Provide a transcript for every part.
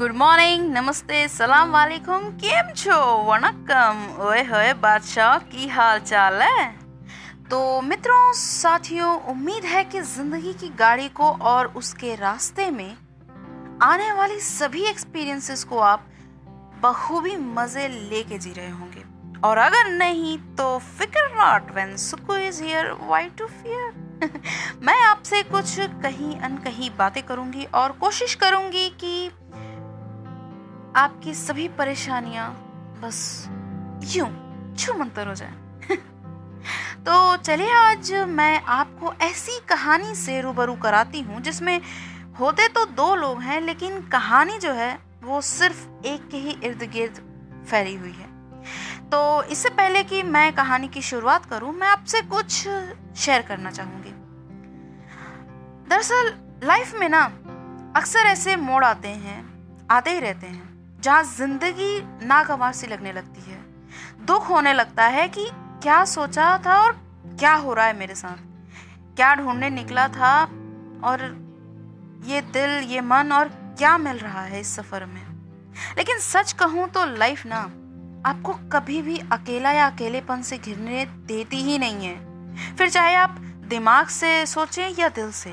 Good morning નમસ્તે સલામ વાલેકુમ કેમ છો વણકમ ઓય હોય બાદશાह की हाल चाल है तो मित्रों, साथियों, उम्मीद है कि ज़िंदगी की गाड़ी को और उसके रास्ते में आने वाली सभी एक्सपीरियंसेस को आप बखूबी मज़े लेके जी रहे होंगे। और अगर नहीं तो फ़िक्र not when Suku is here why to fear मैं आपसे कुछ कहीं अनकहीं बातें करूँगी और कोशिश करूँगी कि आपकी सभी परेशानियाँ बस यूँ छू मंतर हो जाए। तो चलिए आज मैं आपको ऐसी कहानी से रूबरू कराती हूँ, जिसमें होते तो दो लोग हैं, लेकिन कहानी जो है, वो सिर्फ़ एक के ही इर्द गिर्द फैली हुई है। तो इससे पहले कि मैं कहानी की शुरुआत करूँ, मैं आपसे कुछ शेयर करना चाहूँगी। दरअसल, लाइफ में ना, अक्सर ऐसे मोड़ आते हैं, आते ही रहते हैं। जहाँ ज़िंदगी नागवार सी लगने लगती है। दुख होने लगता है कि क्या सोचा था और क्या हो रहा है मेरे साथ। क्या ढूँढने निकला था और ये दिल, ये मन और क्या मिल रहा है इस सफ़र में। लेकिन सच कहूँ तो लाइफ ना आपको कभी भी अकेला या अकेलेपन से घिरने देती ही नहीं है। फिर चाहे आप दिमाग से सोचें या दिल से।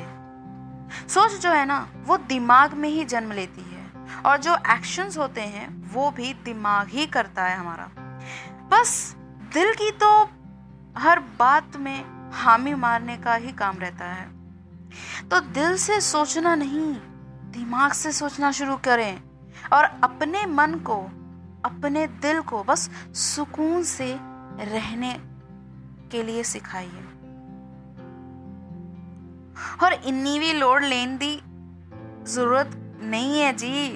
सोच जो है ना, वो दिमाग में ही जन्म लेती है। और जो एक्शंस होते हैं, वो भी दिमाग ही करता है हमारा। बस, दिल की तो हर बात में हामी मारने का ही काम रहता है। तो दिल से सोचना नहीं, दिमाग से सोचना शुरू करें और अपने मन को, अपने दिल को बस सुकून से रहने के लिए सिखाइए। और इन्नी भी लोड लेन दी ज़रूरत नहीं है जी।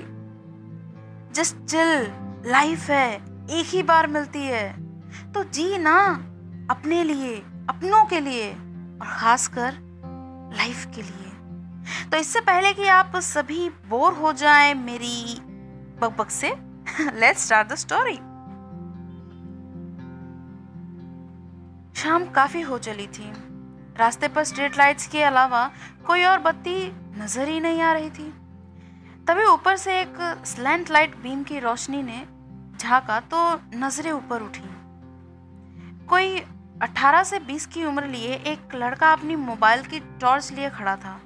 जस्ट चिल लाइफ है. एक ही बार मिलती है। तो जी ना, अपने लिए, अपनों के लिए और खासकर लाइफ के लिए। तो इससे पहले कि आप सभी बोर हो जाएँ मेरी बकबक से लेट्स स्टार्ट द स्टोरी शाम काफ़ी हो चली थी। रास्ते पर स्ट्रीट लाइट्स के अलावा कोई और बत्ती नज़र ही नहीं आ रही थी। तभी ऊपर से एक स्लैंट लाइट बीम की रोशनी ने झांका तो नज़रें ऊपर उठी। कोई 18 से 20 की उम्र लिए एक लड़का अपनी मोबाइल की टॉर्च लिए खड़ा था।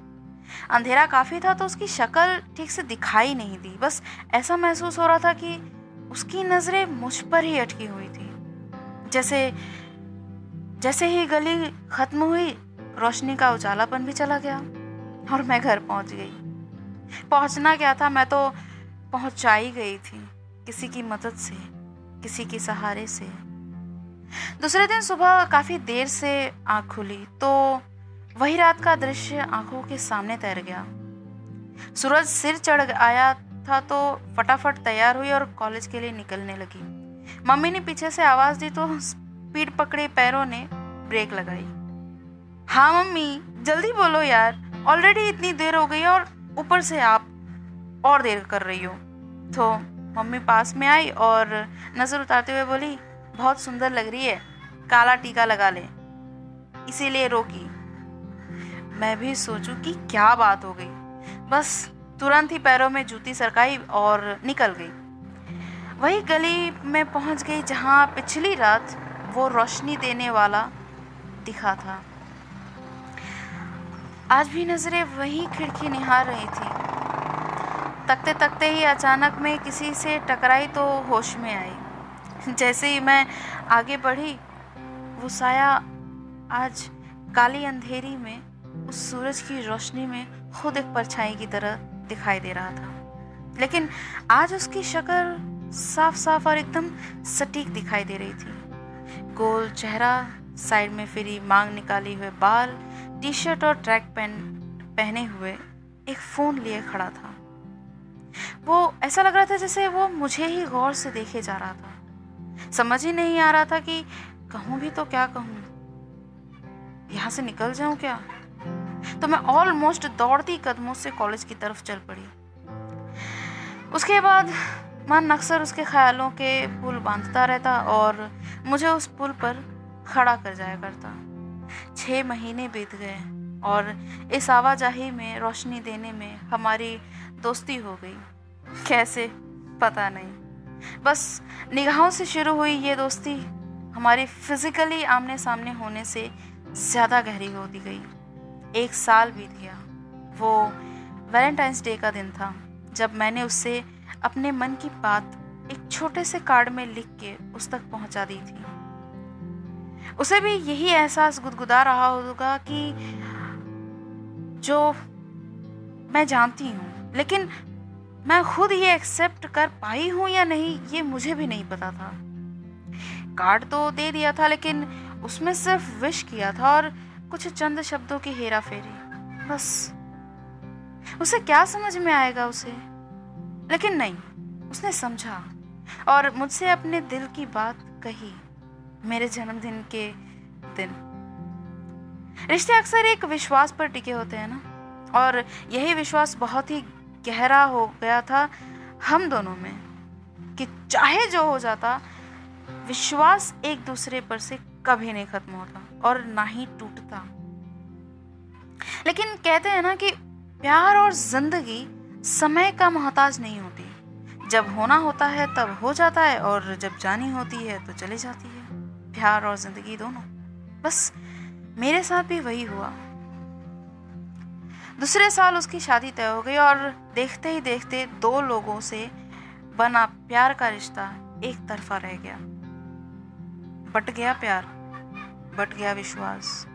अंधेरा काफ़ी था तो उसकी शक्ल ठीक से दिखाई नहीं दी। बस ऐसा महसूस हो रहा था कि उसकी नज़रें मुझ पर ही अटकी हुई थी। जैसे जैसे ही गली खत्म हुई, रोशनी का उजालापन भी चला गया और मैं घर पहुँच गई। पहुँचना क्या था? मैं तो पहुंचाई गई थी किसी की मदद से, किसी के सहारे से। दूसरे दिन सुबह काफ़ी देर से आँख खुली तो वही रात का दृश्य आँखों के सामने तैर गया। सूरज सिर चढ़ आया था तो फटाफट तैयार हुई और कॉलेज के लिए निकलने लगी। मम्मी ने पीछे से आवाज़ दी तो स्पीड पकड़े पैरों ने ब्रेक लगाई। हाँ मम्मी, जल्दी बोलो यार, ऑलरेडी इतनी देर हो गई और ऊपर से आप और देर कर रही हो। तो मम्मी पास में आई और नज़र उतारते हुए बोली, बहुत सुंदर लग रही है, काला टीका लगा ले, इसीलिए रोकी मैं भी सोचूं कि क्या बात हो गई। बस तुरंत ही पैरों में जूती सरकाई और निकल गई। वही गली में पहुँच गई जहाँ पिछली रात वो रोशनी देने वाला दिखा था। आज भी नज़रें वही खिड़की निहार रही थी। तकते तकते ही अचानक में किसी से टकराई तो होश में आई। जैसे ही मैं आगे बढ़ी, वो साया आज काली अंधेरी में, उस सूरज की रोशनी में खुद एक परछाई की तरह दिखाई दे रहा था। लेकिन आज उसकी शक्ल साफ़ साफ़ और एकदम सटीक दिखाई दे रही थी। गोल चेहरा, साइड में फिरी मांग निकाली हुए बाल टी शर्ट और ट्रैक पैंट पहने हुए एक फ़ोन लिए खड़ा था। वो ऐसा लग रहा था जैसे वो मुझे ही गौर से देखे जा रहा था। समझ ही नहीं आ रहा था कि कहूँ भी तो क्या कहूँ। यहाँ से निकल जाऊँ क्या? तो मैं ऑलमोस्ट दौड़ती कदमों से कॉलेज की तरफ़ चल पड़ी। उसके बाद मन अक्सर उसके ख्यालों के पुल बांधता रहता और मुझे उस पुल पर खड़ा कर जाया करता। छः महीने बीत गए और इस आवाजाही में रोशनी देने में हमारी दोस्ती हो गई। कैसे? पता नहीं। बस निगाहों से शुरू हुई ये दोस्ती हमारी फिजिकली आमने सामने होने से ज़्यादा गहरी होती गई। एक साल बीत गया। वो वैलेंटाइंस डे का दिन था, जब मैंने उससे अपने मन की बात एक छोटे से कार्ड में लिख के उस तक पहुँचा दी थी। उसे भी यही एहसास गुदगुदा रहा होगा कि जो मैं जानती हूँ, लेकिन मैं खुद ये एक्सेप्ट कर पाई हूँ या नहीं, ये मुझे भी नहीं पता था। कार्ड तो दे दिया था, लेकिन उसमें सिर्फ़ विश किया था और कुछ चंद शब्दों की हेरा फेरी बस। उसे क्या समझ में आएगा उसे? लेकिन नहीं, उसने समझा और मुझसे अपने दिल की बात कही। मेरे जन्मदिन के दिन। रिश्ते अक्सर एक विश्वास पर टिके होते हैं ना? और यही विश्वास बहुत ही गहरा हो गया था हम दोनों में, कि चाहे जो हो जाता, विश्वास एक दूसरे पर से कभी नहीं खत्म होता और ना ही टूटता। लेकिन कहते हैं ना कि प्यार और ज़िंदगी समय का मोहताज नहीं होती। जब होना होता है तब हो जाता है और जब जानी होती है तो चली जाती है। प्यार और ज़िंदगी दोनों। बस मेरे साथ भी वही हुआ। दूसरे साल उसकी शादी तय हो गई और देखते ही देखते दो लोगों से बना प्यार का रिश्ता एक तरफा रह गया। बट गया प्यार, बट गया विश्वास।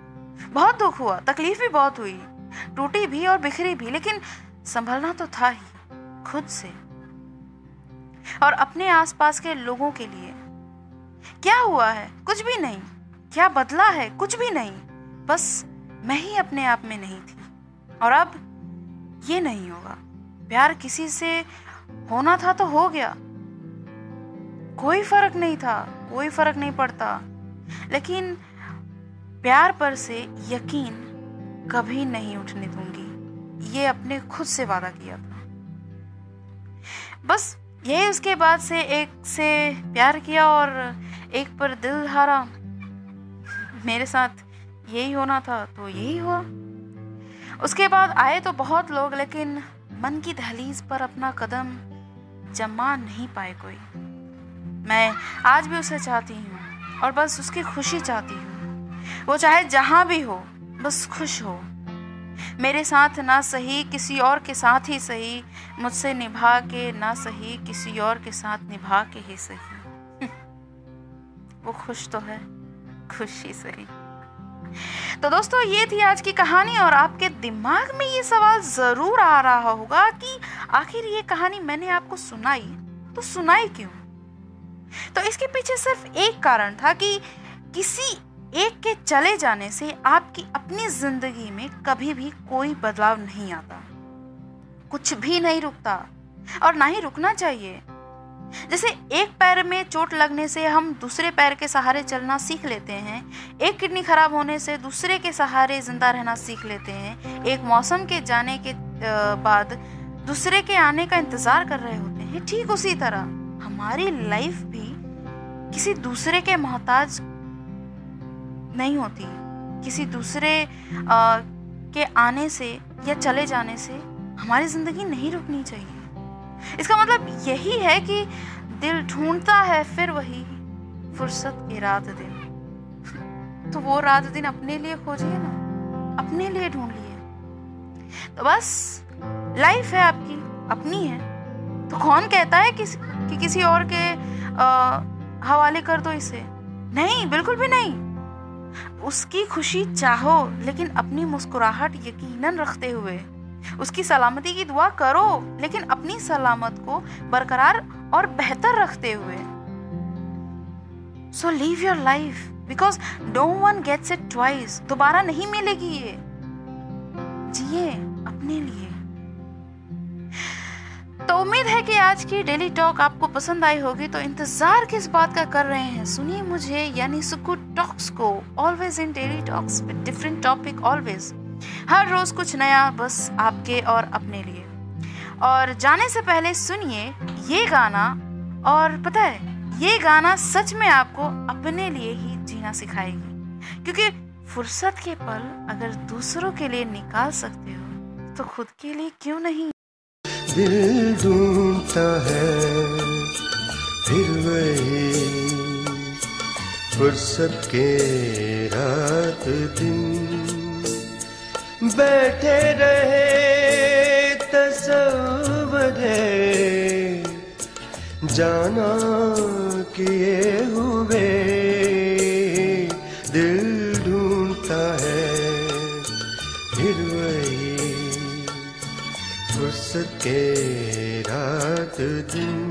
बहुत दुख हुआ, तकलीफ़ भी बहुत हुई। टूटी भी और बिखरी भी, लेकिन संभलना तो था ही, खुद से। और अपने आसपास के लोगों के लिए क्या हुआ है? कुछ भी नहीं। क्या बदला है? कुछ भी नहीं। बस मैं ही अपने आप में नहीं थी। और अब ये नहीं होगा। प्यार किसी से होना था तो हो गया। कोई फ़र्क नहीं था, कोई फ़र्क नहीं पड़ता। लेकिन प्यार पर से यकीन कभी नहीं उठने दूँगी। ये अपने खुद से वादा किया था। बस यही उसके बाद से एक से प्यार किया और एक पर दिल हारा। मेरे साथ यही होना था तो यही हुआ। उसके बाद आए तो बहुत लोग, लेकिन मन की दहलीज पर अपना कदम जमा नहीं पाए कोई। मैं आज भी उसे चाहती हूँ और बस उसकी खुशी चाहती हूँ। वो चाहे जहाँ भी हो, बस खुश हो। मेरे साथ ना सही किसी और के साथ ही सही, मुझसे निभा के ना सही किसी और के साथ निभा के ही सही। वो खुश तो है, खुश ही। सही तो दोस्तों, ये थी आज की कहानी और आपके दिमाग में ये सवाल ज़रूर आ रहा होगा कि आखिर ये कहानी मैंने आपको सुनाई तो सुनाई क्यों? तो इसके पीछे सिर्फ़ एक कारण था कि किसी एक के चले जाने से आपकी अपनी ज़िंदगी में कभी भी कोई बदलाव नहीं आता। कुछ भी नहीं रुकता और ना ही रुकना चाहिए। जैसे एक पैर में चोट लगने से हम दूसरे पैर के सहारे चलना सीख लेते हैं एक किडनी खराब होने से दूसरे के सहारे ज़िंदा रहना सीख लेते हैं एक मौसम के जाने के बाद दूसरे के आने का इंतज़ार कर रहे होते हैं ठीक उसी तरह। हमारी लाइफ भी किसी दूसरे के मोहताज नहीं होती। किसी दूसरे आ, के आने से या चले जाने से हमारी ज़िंदगी नहीं रुकनी चाहिए। इसका मतलब यही है कि दिल ढूंढता है फिर वही फुर्सत के रात दिन। तो वो रात दिन अपने लिए खोजिए ना अपने लिए ढूंढ लिए। तो बस लाइफ है आपकी अपनी है। तो कौन कहता है किस, कि किसी और के आ, हवाले कर दो इसे? नहीं बिल्कुल भी नहीं। उसकी खुशी चाहो लेकिन अपनी मुस्कुराहट यकीनन रखते हुए। उसकी सलामती की दुआ करो, लेकिन अपनी सलामत को बरकरार और बेहतर रखते हुए। So live your life because no one gets it twice दोबारा नहीं मिलेगी ये। जिए अपने लिए। तो उम्मीद है कि आज की डेली टॉक आपको पसंद आई होगी तो इंतज़ार किस बात का कर रहे हैं, सुनिए मुझे, यानी सुकू टॉक्स को always in daily talks with different topic always हर रोज कुछ नया बस आपके और अपने लिए। और जाने से पहले सुनिए ये गाना, और पता है, ये गाना सच में आपको अपने लिए ही जीना सिखाएगी। क्योंकि फुर्सत के पल अगर दूसरों के लिए निकाल सकते हो तो खुद के लिए क्यों नहीं? दिल ढूंढता है, फिर वही फुर्सत के रात दिन। बैठे रहे तस्वर जाना किए हुए, दिल ढूंढता है, फिर वही फुर्सत के रात दिन।